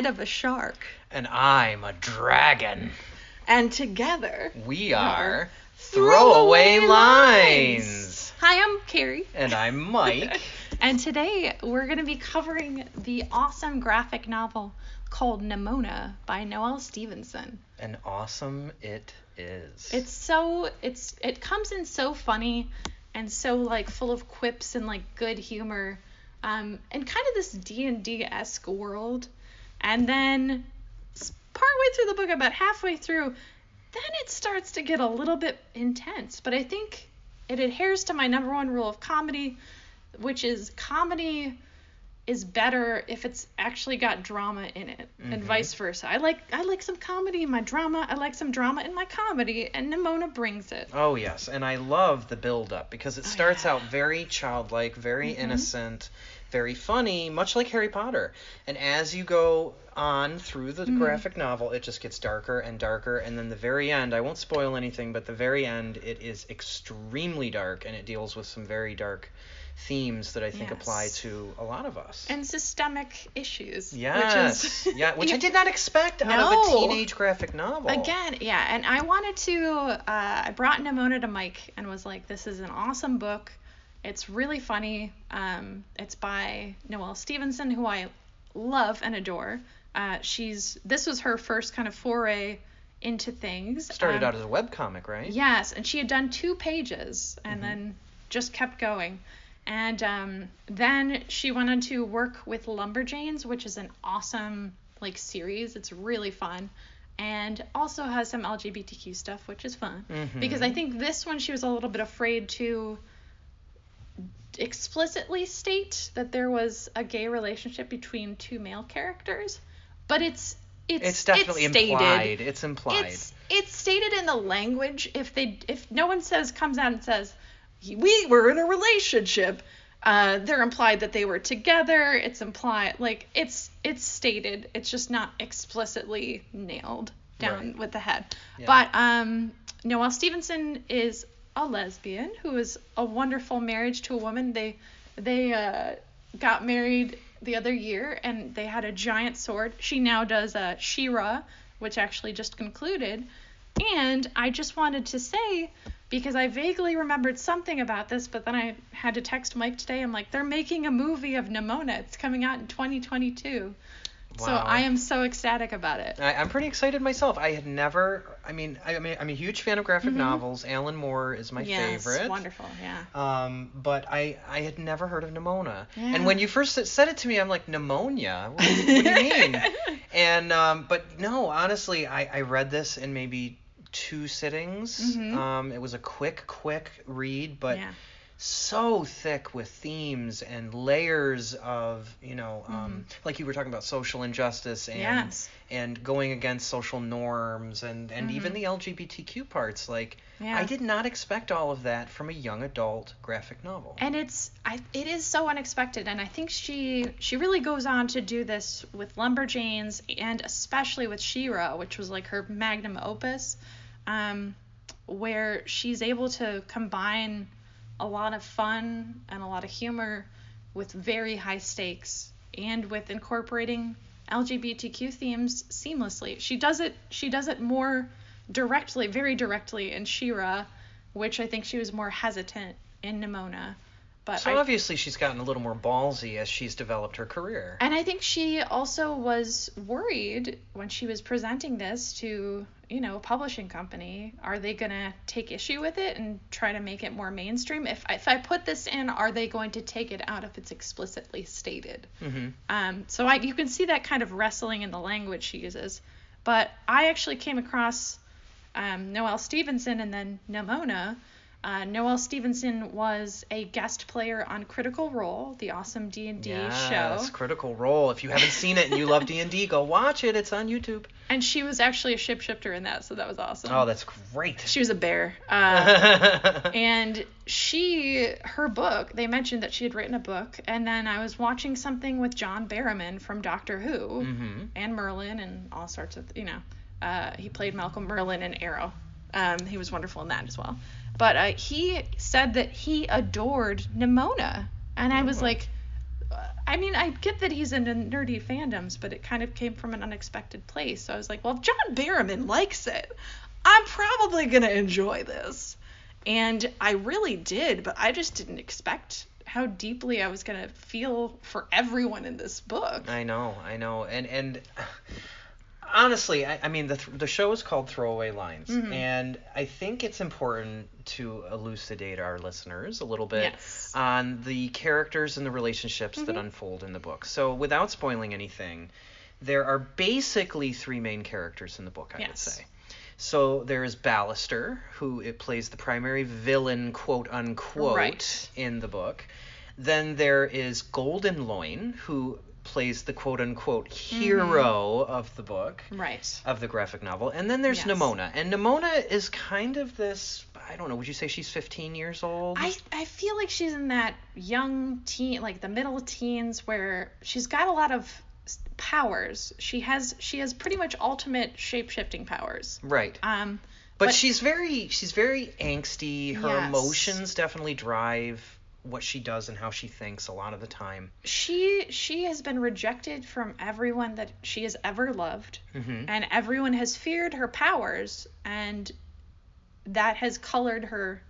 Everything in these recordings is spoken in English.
head of a shark. And I'm a dragon. And together, We are Throwaway Throwaway Lines. Lines. hi, I'm Carrie. And I'm Mike. And today we're going to be covering the awesome graphic novel called Nimona by Noelle Stevenson. and awesome it is. It's so it's it comes in so funny and so like full of quips and like good humor, um, and kind of this D and D esque world. And then partway through the book, about halfway through, then it starts to get a little bit intense. But I think it adheres to my number one rule of comedy, which is comedy is better if it's actually got drama in it and Mhm. vice versa. I like I like some comedy in my drama. I like some drama in my comedy and Nimona brings it. Oh yes, and I love the build up because it Oh, starts yeah. out very childlike, very Mhm. innocent, very funny, much like Harry Potter. And as you go on through the Mhm. graphic novel, it just gets darker and darker and then the very end, I won't spoil anything, but the very end it is extremely dark and it deals with some very dark themes that I think apply to a lot of us. And systemic issues. yes. Which is yeah, which I did not expect out of a teenage graphic novel. Again, yeah, and I wanted to. Uh, I brought Nimona to Mike and was like, "This is an awesome book. It's really funny. Um, it's by Noelle Stevenson, who I love and adore. Uh, she's this was her first kind of foray into things. Started Um, out as a webcomic, right? Yes, and she had done two pages and Mhm. then just kept going. And um, then she went on to work with Lumberjanes, which is an awesome like series. It's really fun. And also has some LGBTQ stuff, which is fun. Mhm. Because I think this one she was a little bit afraid to explicitly state that there was a gay relationship between two male characters. But it's it's It's definitely it's stated. implied. It's implied. It's it's stated in the language. If they if no one says comes out and says we were in a relationship, uh, they're implied that they were together. It's implied like it's it's stated. It's just not explicitly nailed down Right. with the head. Yeah. But um, Noelle Stevenson is a lesbian who is a wonderful marriage to a woman. They they uh, got married the other year and they had a giant sword. She now does a She-Ra, which actually just concluded. And I just wanted to say because I vaguely remembered something about this, but then I had to text Mike today. I'm like, they're making a movie of Nimona. It's coming out in 2022. So I am so ecstatic about it. I, I'm pretty excited myself. I had never. I mean, I, I mean, I'm a huge fan of graphic Mhm. novels. Alan Moore is my yes, favorite. wonderful. Yeah. Um, but I I had never heard of Nimona. Yeah. And when you first said it to me, I'm like pneumonia. What, what do you mean? and um, but no, honestly, I I read this in maybe two sittings. Mm-hmm. Um, it was a quick quick read, but yeah. So thick with themes and layers of you know um, Mm-hmm. like you were talking about social injustice and Yes. and going against social norms and and even Mhm. the LGBTQ parts like Yeah. I did not expect all of that from a young adult graphic novel. and it's I, it is so unexpected and i think she she really goes on to do this with lumberjanes and especially with She-Ra which was like her magnum opus um, where she's able to combine a lot of fun and a lot of humor with very high stakes and with incorporating lgbtq themes seamlessly. She does it she does it more directly very directly in She-Ra which i think she was more hesitant in nimona but so I, obviously she's gotten a little more ballsy as she's developed her career. and I think she also was worried when she was presenting this to, you know, a publishing company. Are they going to take issue with it and try to make it more mainstream? If, if I put this in, are they going to take it out if it's explicitly stated? hmm Um, so I, you can see that kind of wrestling in the language she uses. But I actually came across um, Noelle Stevenson and then Nimona. Uh, Noelle Stevenson was a guest player on Critical Role, the awesome D&D yes, show. Critical Role. If you haven't seen it and you love D&D, go watch it. It's on YouTube. And she was actually a shapeshifter in that, so that was awesome. Oh, that's great. She was a bear. Uh, and she, her book, they mentioned that she had written a book, and then I was watching something with John Barrowman from Doctor Who hmm and Merlin and all sorts of, you know, uh, he played Malcolm Merlyn in Arrow. Um, he was wonderful in that as well. But uh, he said that he adored Nimona, and I was Oh. like, uh, I mean, I get that he's into nerdy fandoms, but it kind of came from an unexpected place. So I was like, well, if John Barrowman likes it, I'm probably going to enjoy this. And I really did, but I just didn't expect how deeply I was going to feel for everyone in this book. I know, I know. And and honestly, I, I mean the th- the show is called Throwaway Lines, Mhm. and I think it's important to elucidate our listeners a little bit Yes. on the characters and the relationships that Mhm. unfold in the book. So without spoiling anything, there are basically three main characters in the book, I would say. So there is Ballister, who it plays the primary villain, quote unquote, Right. in the book. Then there is Golden Loin, who plays the quote unquote Mm-hmm. hero of the book, Right. of the graphic novel. And then there's Yes. Nimona. And Nimona is kind of this, I don't know, would you say she's 15 years old? I, I feel like she's in that young teen, like the middle teens, where she's got a lot of powers. She has she has pretty much ultimate shape shifting powers. right. Um, But, But- she's very she's very angsty. Her Yes. emotions definitely drive what she does and how she thinks a lot of the time. she she has been rejected from everyone that she has ever loved, hmm and everyone has feared her powers, and that has colored her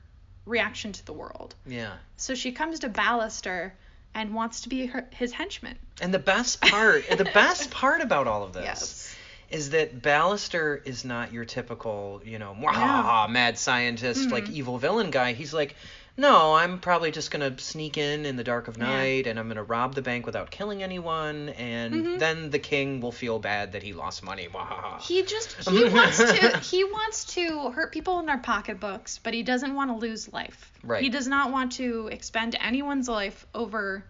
reaction to the world. Yeah. So she comes to Ballister and wants to be her, his henchman. And the best part, the best part about all of this Yes. is that Ballister is not your typical, you know, "Mwahaha, mad scientist, like Mhm. evil villain guy. He's like, no, I'm probably just gonna sneak in in the dark of Yeah. night, and I'm gonna rob the bank without killing anyone, and Mhm. then the king will feel bad that he lost money. He just he wants to he wants to hurt people in their pocketbooks, but he doesn't want to lose life. Right. He does not want to expend anyone's life over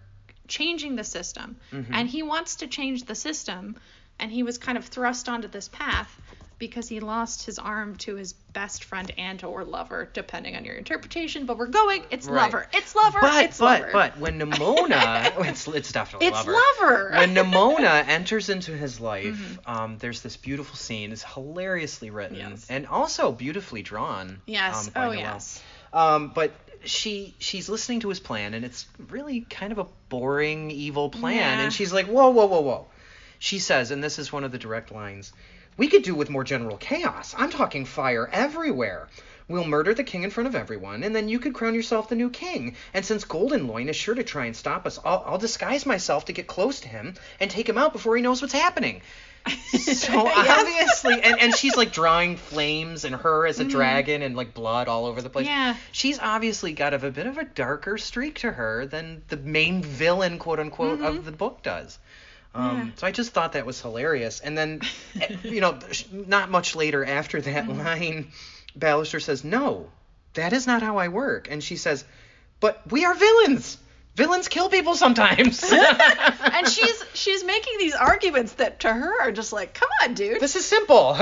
changing the system. Mhm. And he wants to change the system, and he was kind of thrust onto this path because he lost his arm to his best friend and or lover, depending on your interpretation. But we're going, it's Right. lover, it's lover, But it's but lover. but when Nimona, it's it's definitely lover. it's lover. lover. when Nimona enters into his life, Mhm. um, there's this beautiful scene. It's hilariously written Yes. and also beautifully drawn. yes, um, oh Noelle. yes. Um, but she she's listening to his plan, and it's really kind of a boring, evil plan. Yeah. And she's like, whoa, whoa, whoa, whoa. She says, and this is one of the direct lines. We could do with more general chaos. I'm talking fire everywhere. We'll murder the king in front of everyone, and then you could crown yourself the new king. And since Golden Loin is sure to try and stop us, I'll, I'll disguise myself to get close to him and take him out before he knows what's happening. So obviously, and, and she's like drawing flames and her as a Mhm. dragon and like blood all over the place. Yeah. She's obviously got a, a bit of a darker streak to her than the main villain, quote unquote, Mhm. of the book does. Um, Yeah. So I just thought that was hilarious. And then, eh, you know, not much later after that Mhm. line, Ballister says, "No, that is not how I work." And she says, "But we are villains. Villains kill people sometimes." and she's she's making these arguments that to her are just like, come on, dude. This is simple.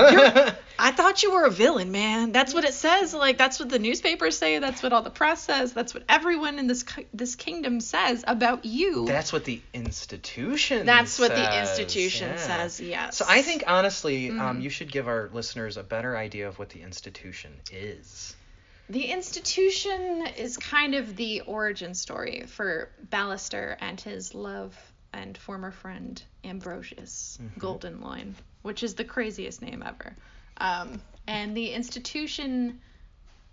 I thought you were a villain, man. That's what it says. Like that's what the newspapers say. That's what all the press says. That's what everyone in this this kingdom says about you. That's what the institution. That's what the institution yeah. says. Yes. So I think honestly, um, Mhm. you should give our listeners a better idea of what the institution is. The institution is kind of the origin story for Ballister and his love and former friend Ambrosius Mhm. Golden Loin, which is the craziest name ever. Um, and the institution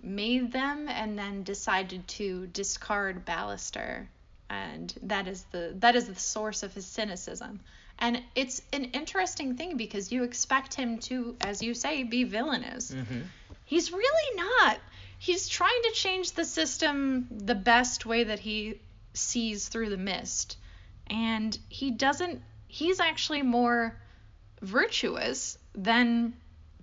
made them and then decided to discard Ballister, and that is the that is the source of his cynicism. And it's an interesting thing because you expect him to, as you say, be villainous. Mm-hmm. He's really not. He's trying to change the system the best way that he sees through the mist. And he doesn't, he's actually more virtuous than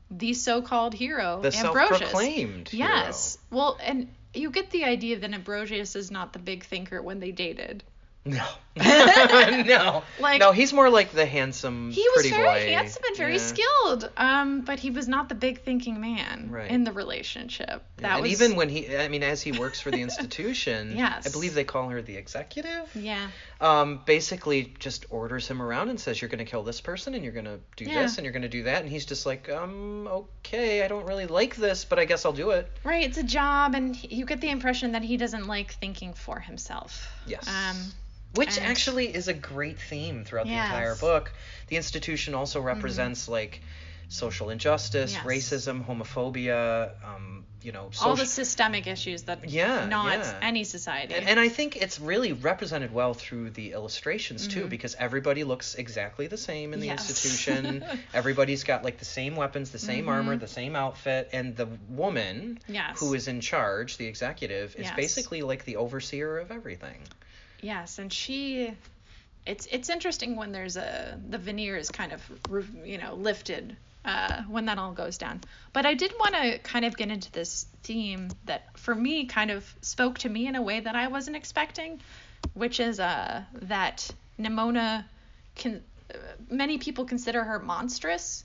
the so called hero, The Ambrosius. self-proclaimed hero. Yes. Well, and you get the idea that Ambrosius is not the big thinker when they dated. No. no. Like- no, he's more like the handsome. He was very boy. handsome and very Yeah. skilled, um, but he was not the big thinking man Right. in the relationship. Yeah, That and was even when he, I mean, as he works for the institution, Yes. I believe they call her the executive. yeah. Um, basically just orders him around and says, "You're going to kill this person, and you're going to do Yeah. this, and you're going to do that," and he's just like, "Um, okay, I don't really like this, but I guess I'll do it." Right, it's a job, and he- you get the impression that he doesn't like thinking for himself. Yes. Um, Which And- actually is a great theme throughout the entire Mm-hmm. book. The institution also represents like social injustice, Yes. racism, homophobia, um, you know, all the systemic issues that Yeah, not yeah. any society. and, and I think it's really represented well through the illustrations too, Mhm. because everybody looks exactly the same in the Yes. institution. Everybody's got like the same weapons, the same armor, Mhm. the same outfit, and the woman yes. who is in charge, the executive, is Yes. basically like the overseer of everything. Yes, and she it's it's interesting when there's a the veneer is kind of you know lifted uh, when that all goes down. But I did want to kind of get into this theme that for me kind of spoke to me in a way that I wasn't expecting, which is uh that Nimona can uh, many people consider her monstrous.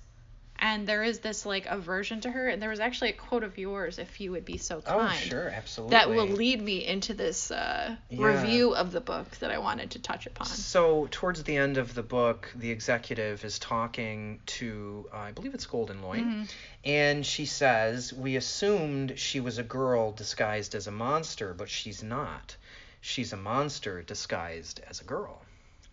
And there is this like aversion to her, and there was actually a quote of yours, if you would be so kind Oh, kind sure, absolutely. that will lead me into this uh, Yeah. review of the book that I wanted to touch upon. So, towards the end of the book, the executive is talking to, uh, I believe it's Golden Loin, Mm-hmm. and she says, We assumed she was a girl disguised as a monster, but she's not. She's a monster disguised as a girl.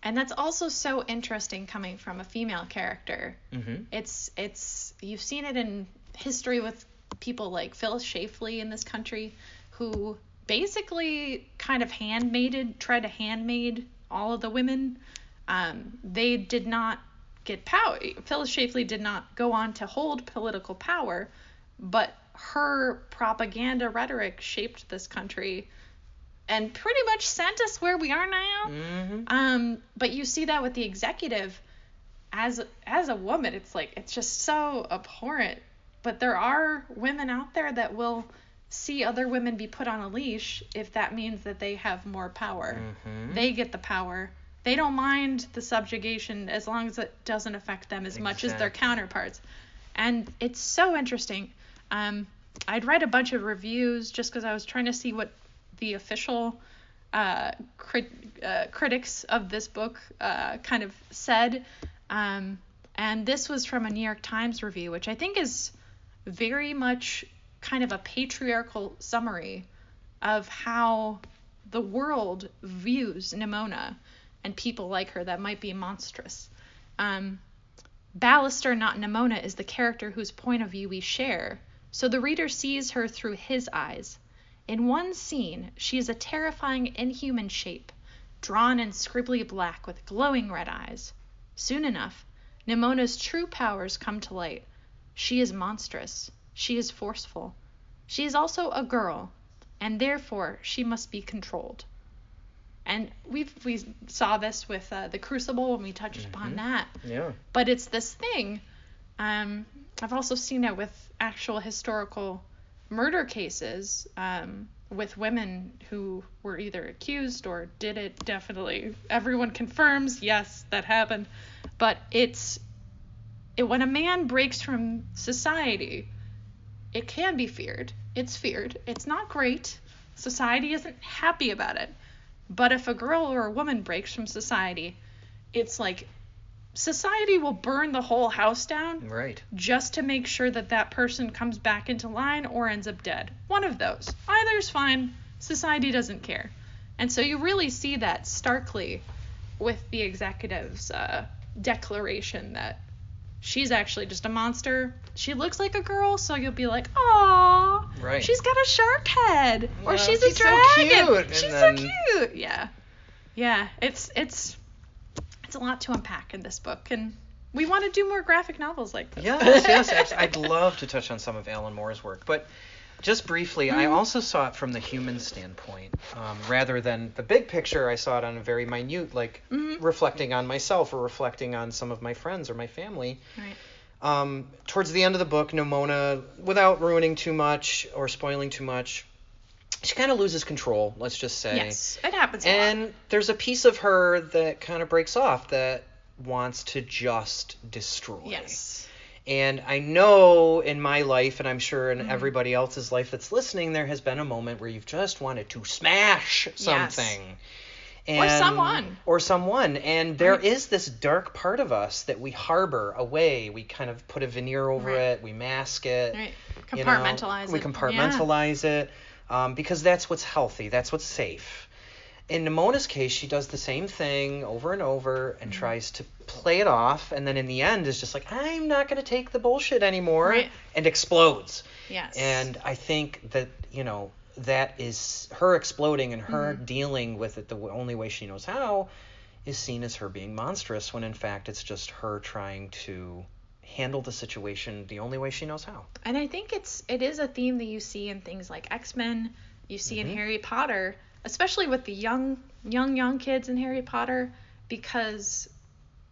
And that's also so interesting coming from a female character. Mm-hmm. It's it's you've seen it in history with people like Phyllis Schlafly in this country who basically kind of handmaided tried to handmaid all of the women. Um, they did not get power. Phyllis Schlafly did not go on to hold political power, but her propaganda rhetoric shaped this country and pretty much sent us where we are now. Mm-hmm. Um, but you see that with the executive as as a woman, it's like it's just so abhorrent. But there are women out there that will see other women be put on a leash if that means that they have more power. Mhm. They get the power. They don't mind the subjugation as long as it doesn't affect them as much as their counterparts. And it's so interesting. Um, I'd read a bunch of reviews just because I was trying to see what the official uh, crit- uh, critics of this book uh, kind of said. Um, and this was from a New York Times review, which I think is very much kind of a patriarchal summary of how the world views Nimona and people like her that might be monstrous. Um, Ballister, not Nimona, is the character whose point of view we share, so the reader sees her through his eyes. In one scene, she is a terrifying inhuman shape, drawn in scribbly black with glowing red eyes. Soon enough, Nimona's true powers come to light. She is monstrous. She is forceful. She is also a girl, and therefore she must be controlled. And we we saw this with uh, the Crucible when we touched upon Mhm. that. Yeah. But it's this thing. Um, I've also seen it with actual historical murder cases um, with women who were either accused or did it. Definitely, everyone confirms yes that happened. But it's it, when a man breaks from society, it can be feared. It's feared. It's not great. Society isn't happy about it. But if a girl or a woman breaks from society, it's like society will burn the whole house down Right. just to make sure that that person comes back into line or ends up dead. One of those. Either's fine. Society doesn't care. And so you really see that starkly with the executive's uh, declaration that she's actually just a monster. She looks like a girl, so you'll be like, "Aw, Right. she's got a shark head, or she's, she's a so dragon. cute," She's then- so cute." Yeah, yeah. It's it's it's a lot to unpack in this book, and we want to do more graphic novels like this. Yes, yes. I'd love to touch on some of Alan Moore's work, but just briefly, I Mhm. also saw it from the human standpoint, um, rather than the big picture. I saw it on a very minute, like Mhm. reflecting on myself or reflecting on some of my friends or my family. Right. Um, towards the end of the book, Nimona, without ruining too much or spoiling too much, she kind of loses control. Let's just say. Yes, it happens. And there's a piece of her that kind of breaks off that wants to just destroy. Yes. And I know in my life, and I'm sure in Mhm. everybody else's life that's listening, there has been a moment where you've just wanted to smash something. Yes. Or someone. Or someone. And there Right. is this dark part of us that we harbor away. We kind of put a veneer over Right. it, we mask it. Right. you know, Compartmentalize We it. compartmentalize it um, because that's what's healthy, that's what's safe. In Nimona's case, she does the same thing over and over and Mm-hmm. tries to play it off, and then in the end is just like, I'm not going to take the bullshit anymore, Right. and explodes. Yes. And I think that, you know, that is her exploding and her Mm-hmm. dealing with it the only way she knows how is seen as her being monstrous when in fact it's just her trying to handle the situation the only way she knows how. And I think it's it is a theme that you see in things like X-Men, you see Mm-hmm. in Harry Potter, especially with the young young young kids in Harry Potter because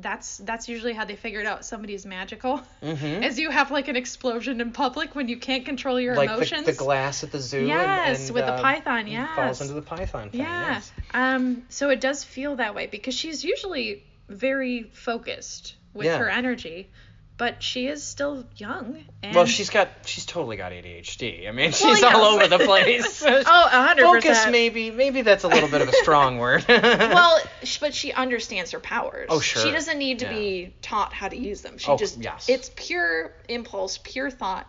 that's that's usually how they figured out somebody's magical. Mhm. Is you have like an explosion in public when you can't control your like emotions. the, the glass at the zoo. Yes, and, with the uh, python, he Falls into the python thing. yeah. Yes. Um so it does feel that way because she's usually very focused with Yeah. her energy, but she is still young and Well, she's got she's totally got ADHD. I mean, she's Well, all over the place. Oh, a hundred Focus maybe maybe that's a little bit of a strong word. well, sh- but she understands her powers. Oh, sure. She doesn't need to Yeah. be taught how to use them. She Oh, just yes. it's pure impulse, pure thought.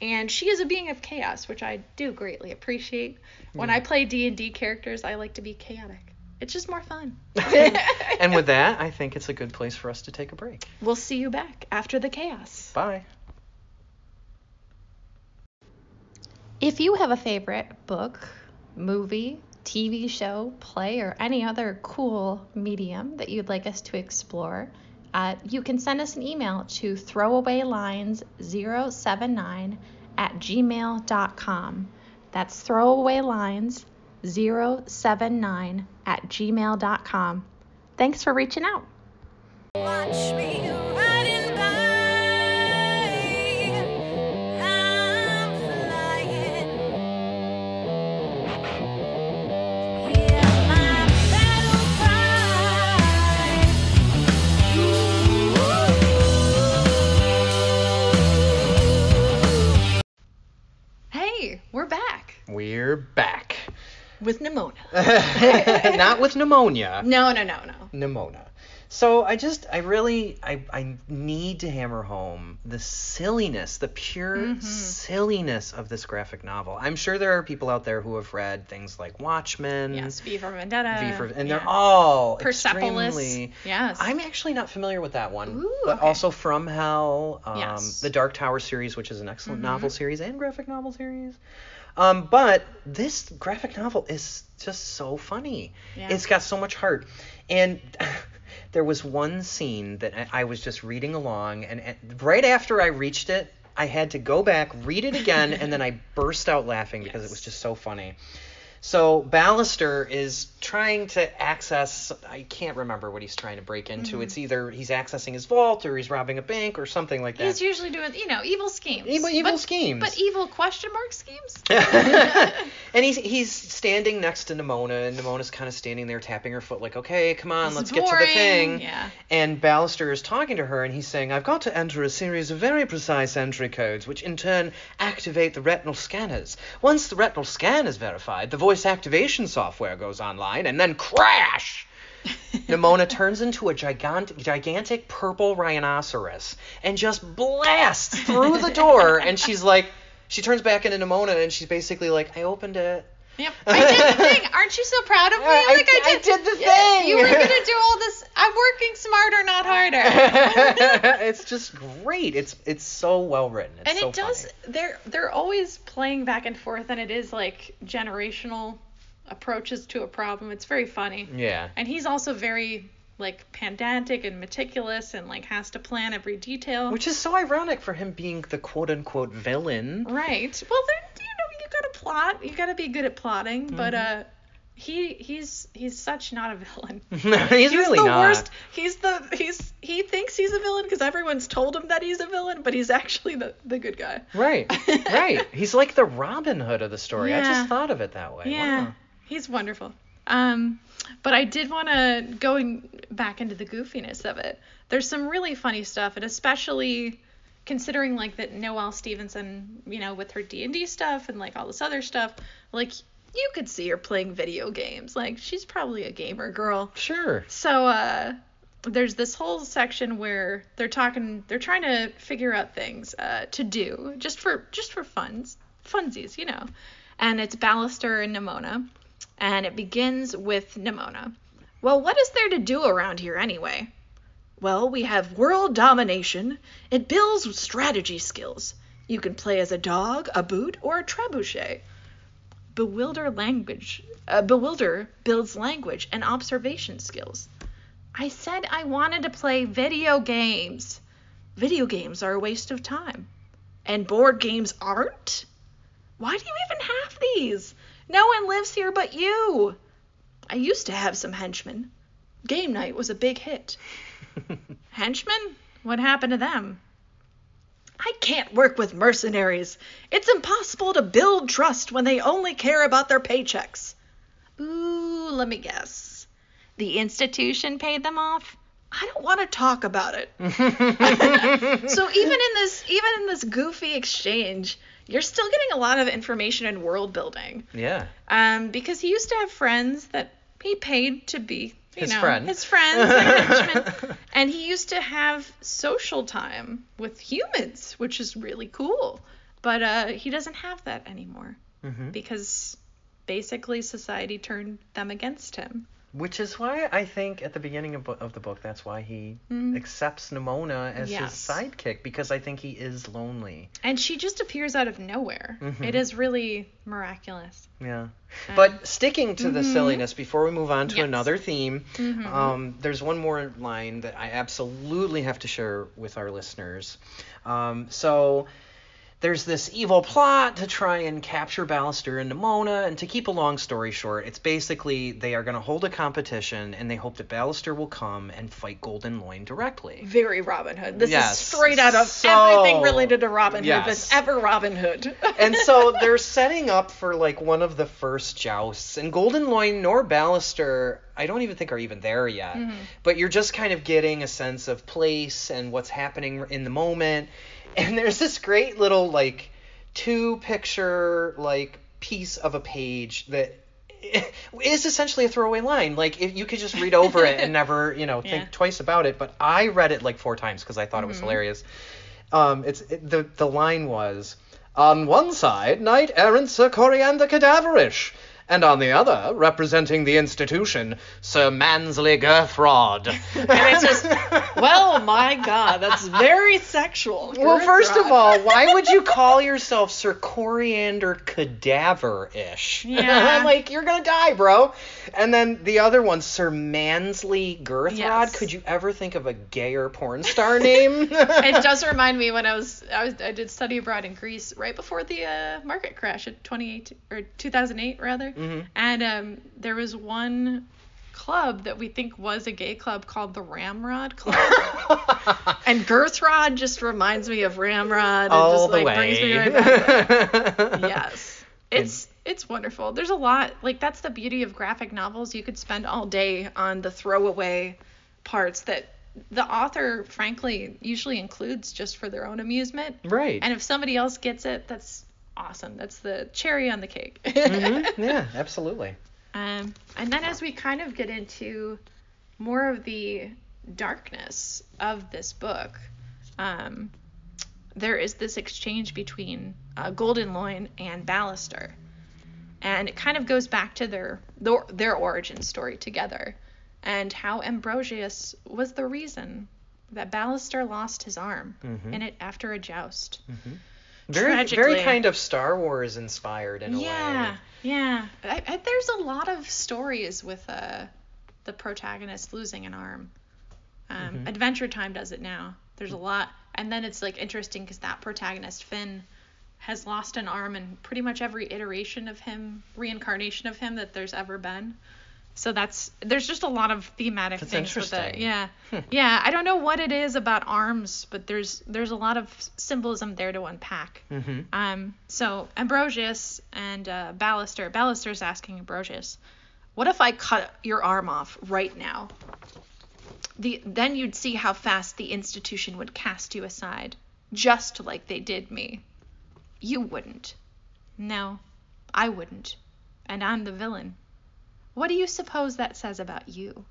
And she is a being of chaos, which I do greatly appreciate. When Mm. I play D&D characters, I like to be chaotic. It's just more fun. and with that, I think it's a good place for us to take a break. we'll see you back after the chaos. Bye. If you have a favorite book, movie, TV show, play, or any other cool medium that you'd like us to explore, uh, you can send us an email to throwawaylines079 at gmail.com. That's throwawaylines079 at gmail.com. Thanks for reaching out. With pneumonia. Not with pneumonia. No, no, no, no. Pneumonia. So I just I really I I need to hammer home the silliness, the pure Mm-hmm. silliness of this graphic novel. I'm sure there are people out there who have read things like Watchmen, Yes, V for Vendetta. V for, and yeah. they're all Persepolis. extremely. Yes. I'm actually not familiar with that one, Ooh, but okay. also From Hell, um, Yes. Mm-hmm. the Dark Tower series, which is an excellent novel series and graphic novel series. Um, but this graphic novel is just so funny. Yeah. It's got so much heart, and there was one scene that I, I was just reading along, and, and right after I reached it, I had to go back, read it again, and then I burst out laughing because it was just so funny. So Ballister is trying to access. I can't remember what he's trying to break into. Mm-hmm. It's either he's accessing his vault or he's robbing a bank or something like that. He's usually doing, you know, evil schemes. Evil- evil But- schemes. But evil question mark schemes? and he's he's standing next to Nimona, and Nimona's kind of standing there tapping her foot, like, "Okay, come on, This let's get to the boring." thing." Yeah. And Ballister is talking to her, and he's saying, "I've got to enter a series of very precise entry codes, which in turn activate the retinal scanners. Once the retinal scan is verified, the voice activation software goes online, and then crash." Nimona turns into a gigantic, gigantic purple rhinoceros and just blasts through the door. and she's like, she turns back into Nimona and she's basically like, I opened it. Yep. I did the thing. Aren't you so proud of me? I- like I I did, did the thing. You were gonna do all this. I'm working smarter, not harder. it's just great. It's it's so well written. It's and so it does. funny. They're they're always playing back and forth, and it is like generational approaches to a problem. It's very funny. Yeah. And he's also very like pedantic and meticulous, and like has to plan every detail. Which is so ironic for him being the quote unquote villain. Right. Well, then you know you gotta plot. You gotta be good at plotting. But Mm-hmm. uh, he he's he's such not a villain. he's, really the not. worst. He's the he's he thinks he's a villain because everyone's told him that he's a villain, but he's actually the the good guy. Right. right. He's like the Robin Hood of the story. I just thought of it that way. Yeah, Wow. he's wonderful. Um, but I did want to going back into the goofiness of it. There's some really funny stuff, and especially considering like that Noelle Stevenson, you know, with her D and D stuff and like all this other stuff, like you could see her playing video games. Like she's probably a gamer girl. Sure. So uh there's this whole section where they're talking they're trying to figure out things uh to do just for just for funs funsies, you know. And it's Ballister and Nimona. And it begins with Nimona. Well, what is there to do around here anyway? Well, we have world domination. It builds strategy skills. You can play as a dog, a boot, or a trebuchet. Bewilder language. Uh, bewilder builds language and observation skills. I said I wanted to play video games. Video games are a waste of time. And board games aren't? Why do you even have these? No one lives here but you. I used to have some henchmen. Game night was a big hit. Henchmen? What happened to them? I can't work with mercenaries. It's impossible to build trust when they only care about their paychecks. Ooh, let me guess. The institution paid them off? I don't want to talk about it. so even in this even in this goofy exchange, you're still getting a lot of information and world building. yeah. Um, because he used to have friends that he paid to be, you His know, friend. his friends, and he used to have social time with humans, which is really cool. But uh, he doesn't have that anymore hmm because basically society turned them against him. Which is why I think at the beginning of, of the book, that's why he Mhm. accepts Nimona as Yes. his sidekick because I think he is lonely. And she just appears out of nowhere. Mhm. It is really miraculous. Yeah. Um, But sticking to the mhm. silliness before we move on to Yes. another theme, Mhm. um, there's one more line that I absolutely have to share with our listeners. Um, so there's this evil plot to try and capture Ballister and Nimona, and to keep a long story short, it's basically they are going to hold a competition, and they hope that Ballister will come and fight Golden Loin directly. very Robin Hood. This Yes. is straight out of So- everything related to Robin Hood that's ever Robin Hood. and so they're setting up for like one of the first jousts and golden loin nor ballister i don't even think are even there yet Mhm. but you're just kind of getting a sense of place and what's happening in the moment and there's this great little like two picture like piece of a page that is essentially a throwaway line like if you could just read over it and never you know think Yeah. twice about it but i read it like four times because i thought it was Mhm. hilarious um, it's it, the the line was on one side knight errant Sir Coriander Cadaverish, and on the other, representing the institution, Sir Mansley Girthrod. And it's just, well, my God, that's very sexual. Well, first of all, why would you call yourself Sir Coriander Cadaver-ish? Yeah. I'm like you're gonna die, bro. And then the other one, Sir Mansley Girthrod. Yes. Could you ever think of a gayer porn star name? it does remind me when I was I was I did study abroad in Greece right before the uh, market crash of 2018 or 2008 rather, Mhm. and um, there was one club that we think was a gay club called the Ramrod Club. And Girthrod just reminds me of Ramrod. It All just the like way. brings me right back. yes. It's it's wonderful. There's a lot like that's the beauty of graphic novels. You could spend all day on the throwaway parts that the author frankly usually includes just for their own amusement. Right. And if somebody else gets it, that's awesome. That's the cherry on the cake. Mhm. Yeah, absolutely. Um, and then as we kind of get into more of the darkness of this book, um, there is this exchange between uh, Golden Loin and Ballister, and it kind of goes back to their their, their origin story together, and how Ambrosius was the reason that Ballister lost his arm Mhm. in it after a joust. Very, very Tragically. kind of Star Wars inspired in a yeah, way. yeah. I, there's a lot of stories with uh, the protagonist losing an arm. Um, Mhm. Adventure Time does it now. There's a lot, and then it's like interesting because that protagonist Finn has lost an arm in pretty much every iteration of him, reincarnation of him that there's ever been. So that's there's just a lot of thematic That's things with it. Yeah, Hmm. yeah. I don't know what it is about arms, but there's there's a lot of symbolism there to unpack. Mm-hmm. Um, so Ambrosius and uh, Ballister. Ballister's asking Ambrosius, "What if I cut your arm off right now? The then you'd see how fast the institution would cast you aside, just like they did me. You wouldn't. No, I wouldn't. And I'm the villain. What do you suppose that says about you?"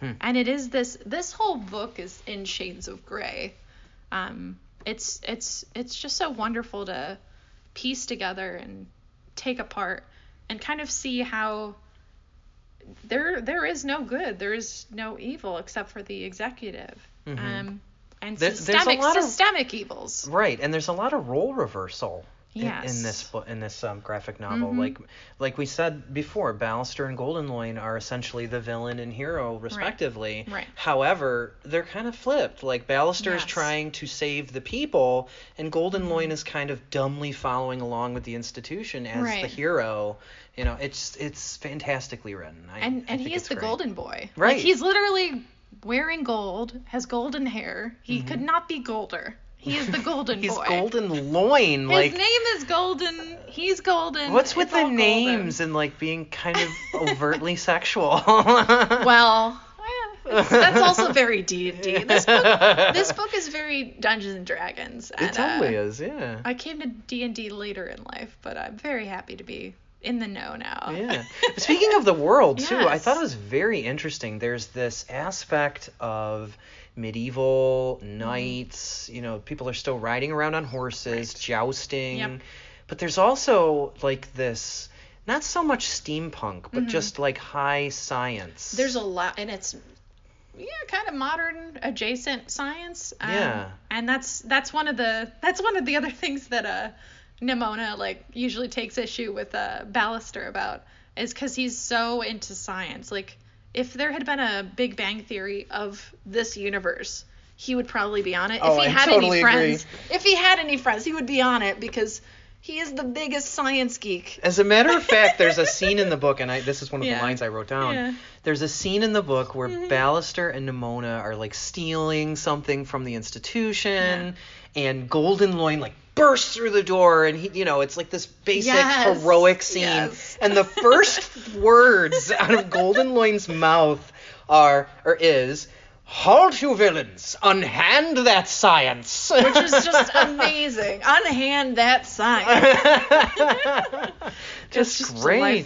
Hmm. And it is this. This whole book is in shades of gray. Um, it's it's it's just so wonderful to piece together and take apart and kind of see how there there is no good, there is no evil except for the executive. Mhm. Um, and There- there's a systemic lot of- systemic evils. Right, and there's a lot of role reversal in, in this in this um, graphic novel. Mhm. Like, like we said before, Ballister and Goldenloin are essentially the villain and hero, respectively. Right. right. However, they're kind of flipped. Like Ballister is trying to save the people, and Goldenloin is kind of dumbly following along with the institution as the Right. hero. You know, it's it's fantastically written. I, and I and he is the great. golden boy. Right. Like he's literally wearing gold, has golden hair. He Mm-hmm. could not be golder. He is the golden He's boy. Golden Loin. His like name is Golden. He's golden. What's with It's the all golden. names and like being kind of overtly sexual? Well, eh, it's- that's also very D and D. This book, this book is very Dungeons and Dragons. And, it totally uh, is, yeah. I came to D and D later in life, but I'm very happy to be in the know now. Yeah. Speaking of the world too, I thought it was very interesting. There's this aspect of medieval Mm-hmm. knights. You know, people are still riding around on horses, jousting. Yep. But there's also like this, not so much steampunk, but just like high science. Mm-hmm. There's a lot, and it's yeah, kind of modern adjacent science. Um, Yeah. And that's that's one of the that's one of the other things that uh Nimona like usually takes issue with uh Ballister about is because he's so into science. Like if there had been a Big Bang Theory of this universe, he would probably be on it. Oh, if he I had totally any agree. friends, if he had any friends, he would be on it because he is the biggest science geek. As a matter of fact, there's a scene in the book, and I this is one of Yeah. the lines I wrote down. Yeah. There's a scene in the book where Mhm. Ballister and Nimona are like stealing something from the institution, and Golden Loin like bursts through the door, and he, you know, it's like this basic Yes, heroic scene, yes. and the first words out of Golden Loin's mouth are or is. Halt, you villains! Unhand that science! Which is just amazing. Unhand that science. just, just great.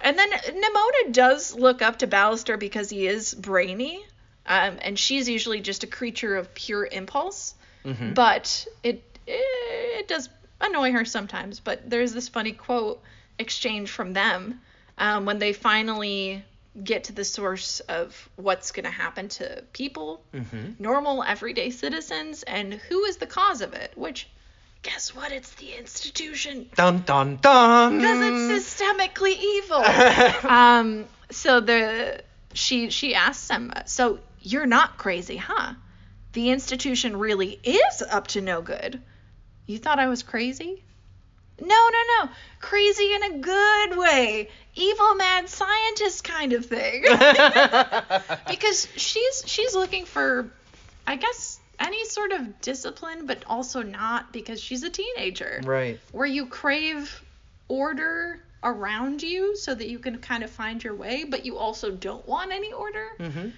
And then Nimona does look up to Ballister because he is brainy, um, and she's usually just a creature of pure impulse. Mhm. But it it does annoy her sometimes. But there's this funny quote exchange from them um, when they finally get to the source of what's going to happen to people, Mhm. normal everyday citizens, and who is the cause of it. Which, guess what? It's the institution Dun dun dun. because it's systemically evil. um, so the she she asks him, so you're not crazy, huh? The institution really is up to no good. You thought I was crazy? No, no, no. Crazy in a good way. Evil mad scientist kind of thing. because she's she's looking for I guess any sort of discipline but also not because she's a teenager right. where you crave order around you so that you can kind of find your way, but you also don't want any order. hmm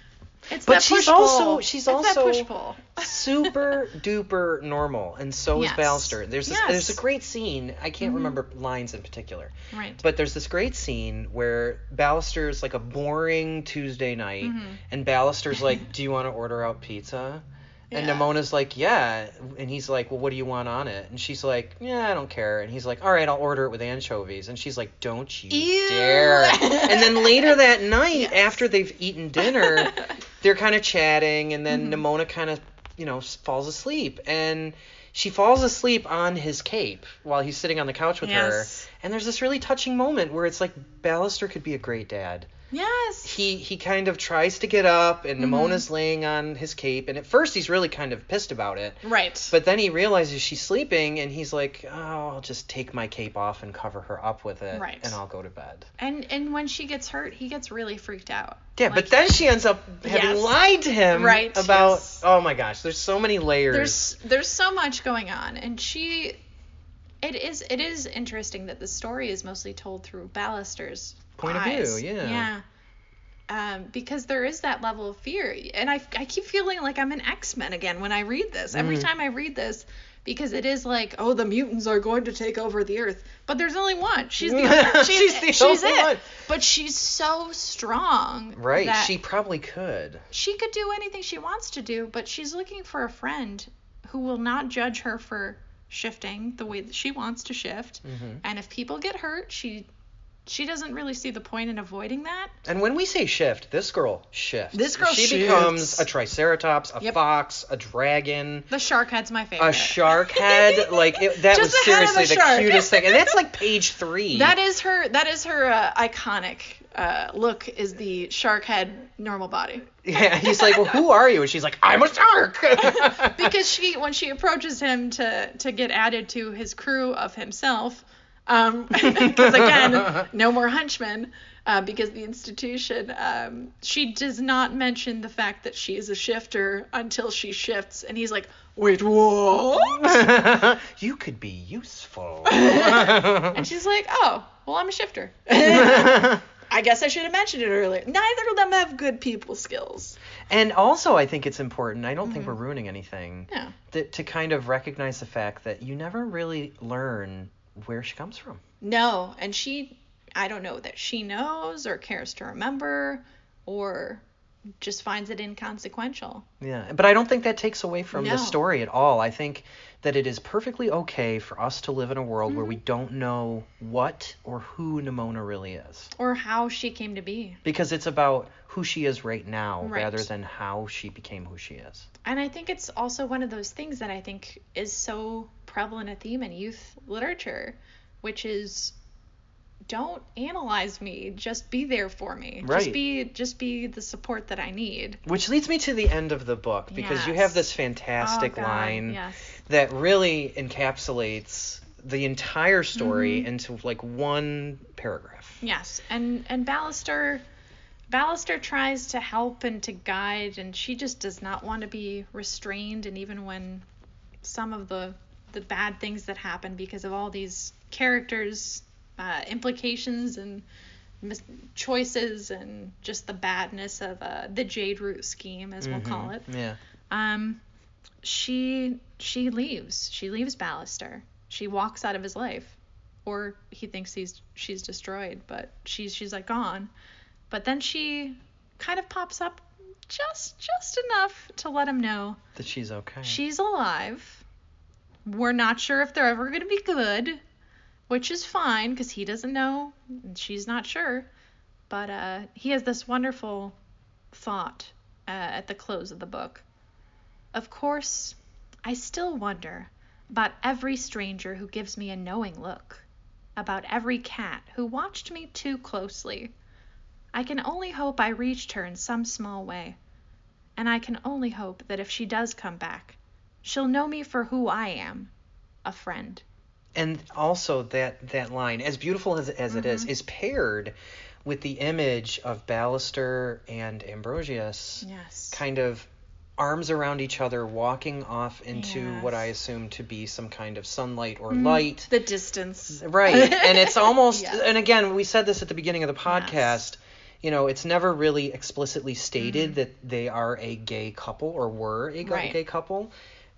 It's But she's also- she's it's also- that push pull. Super duper normal, and so is Ballister. There's this, Yes. there's a great scene. I can't Mhm. remember lines in particular, right. but there's this great scene where Ballister's like a boring Tuesday night, Mhm. and Ballister's like, "Do you want to order out pizza?" And Yeah. Nimona's like, yeah. And he's like, well, what do you want on it? And she's like, yeah, I don't care. And he's like, all right, I'll order it with anchovies. And she's like, don't you Ew. dare. and then later that night, Yes. after they've eaten dinner, they're kind of chatting. And then Mhm. Nimona kind of, you know, falls asleep. And she falls asleep on his cape while he's sitting on the couch with her. And there's this really touching moment where it's like Ballister could be a great dad Yes. he he kind of tries to get up and Mhm. Nimona's laying on his cape and at first he's really kind of pissed about it right. but then he realizes she's sleeping and he's like oh I'll just take my cape off and cover her up with it Right. and I'll go to bed and and when she gets hurt, he gets really freaked out. yeah Like, but then she ends up having Yes. lied to him Right, about yes. oh my gosh there's so many layers there's there's so much going on and she it is it is interesting that the story is mostly told through Ballister's Point of view, yeah. Yeah. Um, because there is that level of fear, and I, I keep feeling like I'm an X Men again when I read this. Every Mhm. time I read this, because it is like, oh, the mutants are going to take over the Earth, but there's only one. She's the only, she's, She's the she's only it. one. But she's so strong. right she probably could she could do anything she wants to do, but she's looking for a friend who will not judge her for shifting the way that she wants to shift. Mhm. And if people get hurt, she she doesn't really see the point in avoiding that. And when we say shift, this girl shifts. This girl she shifts. becomes a triceratops, a Yep. fox, a dragon, The shark head's my favorite. a shark head. like it, that Just was the seriously the shark. cutest thing. And that's like page three. That is her. That is her uh, iconic uh, look. Is the shark head normal body? yeah. He's like, well, who are you? And she's like, I'm a shark. because she when she approaches him to to get added to his crew of himself um because again no more hunchmen uh, because the institution um she does not mention the fact that she is a shifter until she shifts and he's like wait what you could be useful. and she's like oh well i'm a shifter i guess i should have mentioned it earlier neither of them have good people skills And also, I think it's important. I don't think Mm-hmm. we're ruining anything. yeah That to kind of recognize the fact that you never really learn where she comes from. No, and she, I don't know that she knows or cares to remember or just finds it inconsequential. Yeah, but I don't think that takes away from No. the story at all. I think that it is perfectly okay for us to live in a world where we Mm-hmm. don't know what or who Nimona really is. Or how she came to be. Because it's about who she is right now Right. rather than how she became who she is. And I think it's also one of those things that I think is so prevalent a theme in youth literature, which is don't analyze me, just be there for me. Right. Just be just be the support that I need. Which leads me to the end of the book because you have this fantastic oh, line Yes. That really encapsulates the entire story Mm-hmm. into like one paragraph. Yes, and and Ballister, Ballister tries to help and to guide, and she just does not want to be restrained. And even when some of the the bad things that happen because of all these characters, uh, implications and mis- choices, and just the badness of uh, the Jade Root scheme, as we'll call it Yeah. um she she leaves. She leaves Ballister. She walks out of his life. Or he thinks he's she's destroyed but she's she's like gone. But then she kind of pops up just just enough to let him know That she's okay. she's alive. We're not sure if they're ever going to be good which is fine because he doesn't know and she's not sure. But uh he has this wonderful thought uh, at the close of the book. Of course, I still wonder about every stranger who gives me a knowing look, about every cat who watched me too closely. I can only hope I reached her in some small way, and I can only hope that if she does come back, she'll know me for who I am a friend. and also that that line, as beautiful as as it is, mm-hmm. is paired with the image of Ballister and Ambrosius Yes. kind of arms around each other walking off into what I assume to be some kind of sunlight or light. The distance. Right. and it's almost Yes. and again, we said this at the beginning of the podcast. Yes. You know, it's never really explicitly stated that they are a gay couple or were a Mm-hmm. Right. gay couple,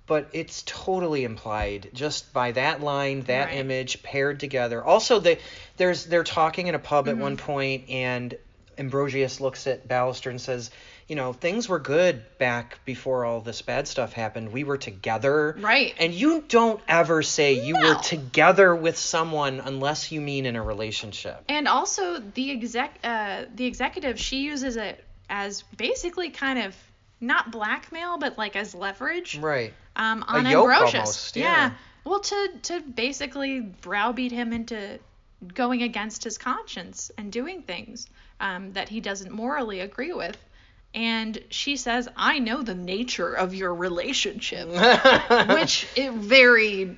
but it's totally implied just by that line, that Right. image paired together. Also, they there's they're talking in a pub Mm-hmm. at one point, and Ambrosius looks at Ballister and says, "You know, things were good back before all this bad stuff happened. We were together." Right. And you don't ever say you were together with someone unless you mean in a relationship. And also the exec uh the executive she uses it as basically kind of not blackmail but like as leverage Right. um on yoke Ambrosius. almost, yeah. Well to to basically browbeat him into going against his conscience and doing things um that he doesn't morally agree with. And she says, "I know the nature of your relationship," which it very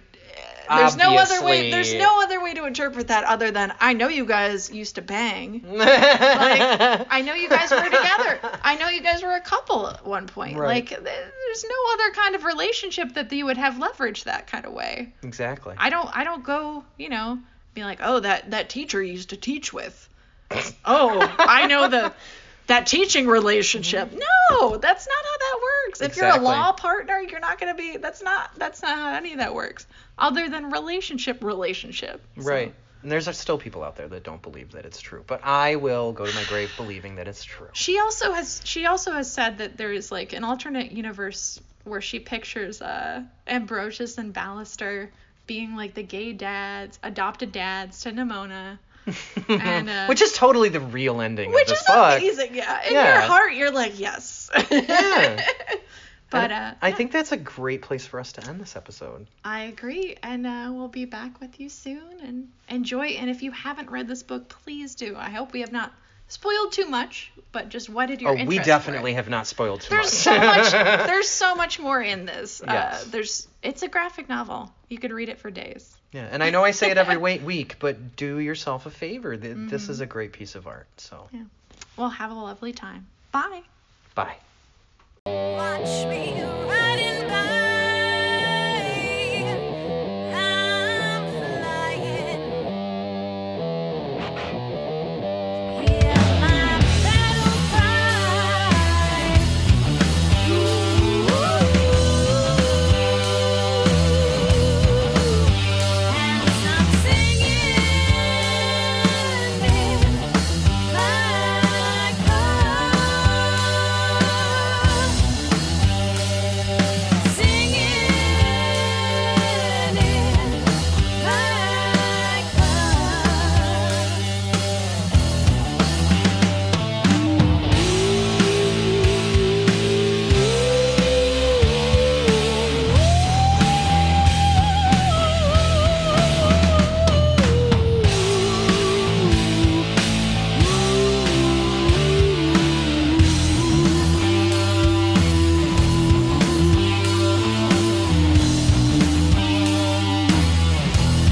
there's no other way there's no other way to interpret that other than I know you guys used to bang. like, I know you guys were together. I know you guys were a couple at one point. Right. Like there's no other kind of relationship that you would have leveraged that kind of way. exactly. I don't I don't go, you know, be like, "Oh, that that teacher used to teach with." oh, I know the that teaching relationship. No, that's not how that works. If you're a law partner, you're not going to be that's not that's not how any of that works. Other than relationship relationship. So- Right. And there's still people out there that don't believe that it's true, but I will go to my grave believing that it's true. She also has she also has said that there is like an alternate universe where she pictures uh Ambrosius and Ballister being like the gay dads, adopted dads to Nimona. And, uh, Which is totally the real ending Which of this is book. amazing, yeah. In Yeah. your heart, you're like, yes. Yeah. but uh, I yeah, think that's a great place for us to end this episode. I agree, and uh, we'll be back with you soon. And enjoy. And if you haven't read this book, please do. I hope we have not spoiled too much, but just whetted your Oh, we definitely have not spoiled too There's much. so much. There's so much more in this. Yes. Uh, there's. It's a graphic novel. You could read it for days. Yeah, and I know I say it every week, but do yourself a favor. This Mm-hmm. is a great piece of art. So, Yeah. Well, have a lovely time. Bye. bye. Watch me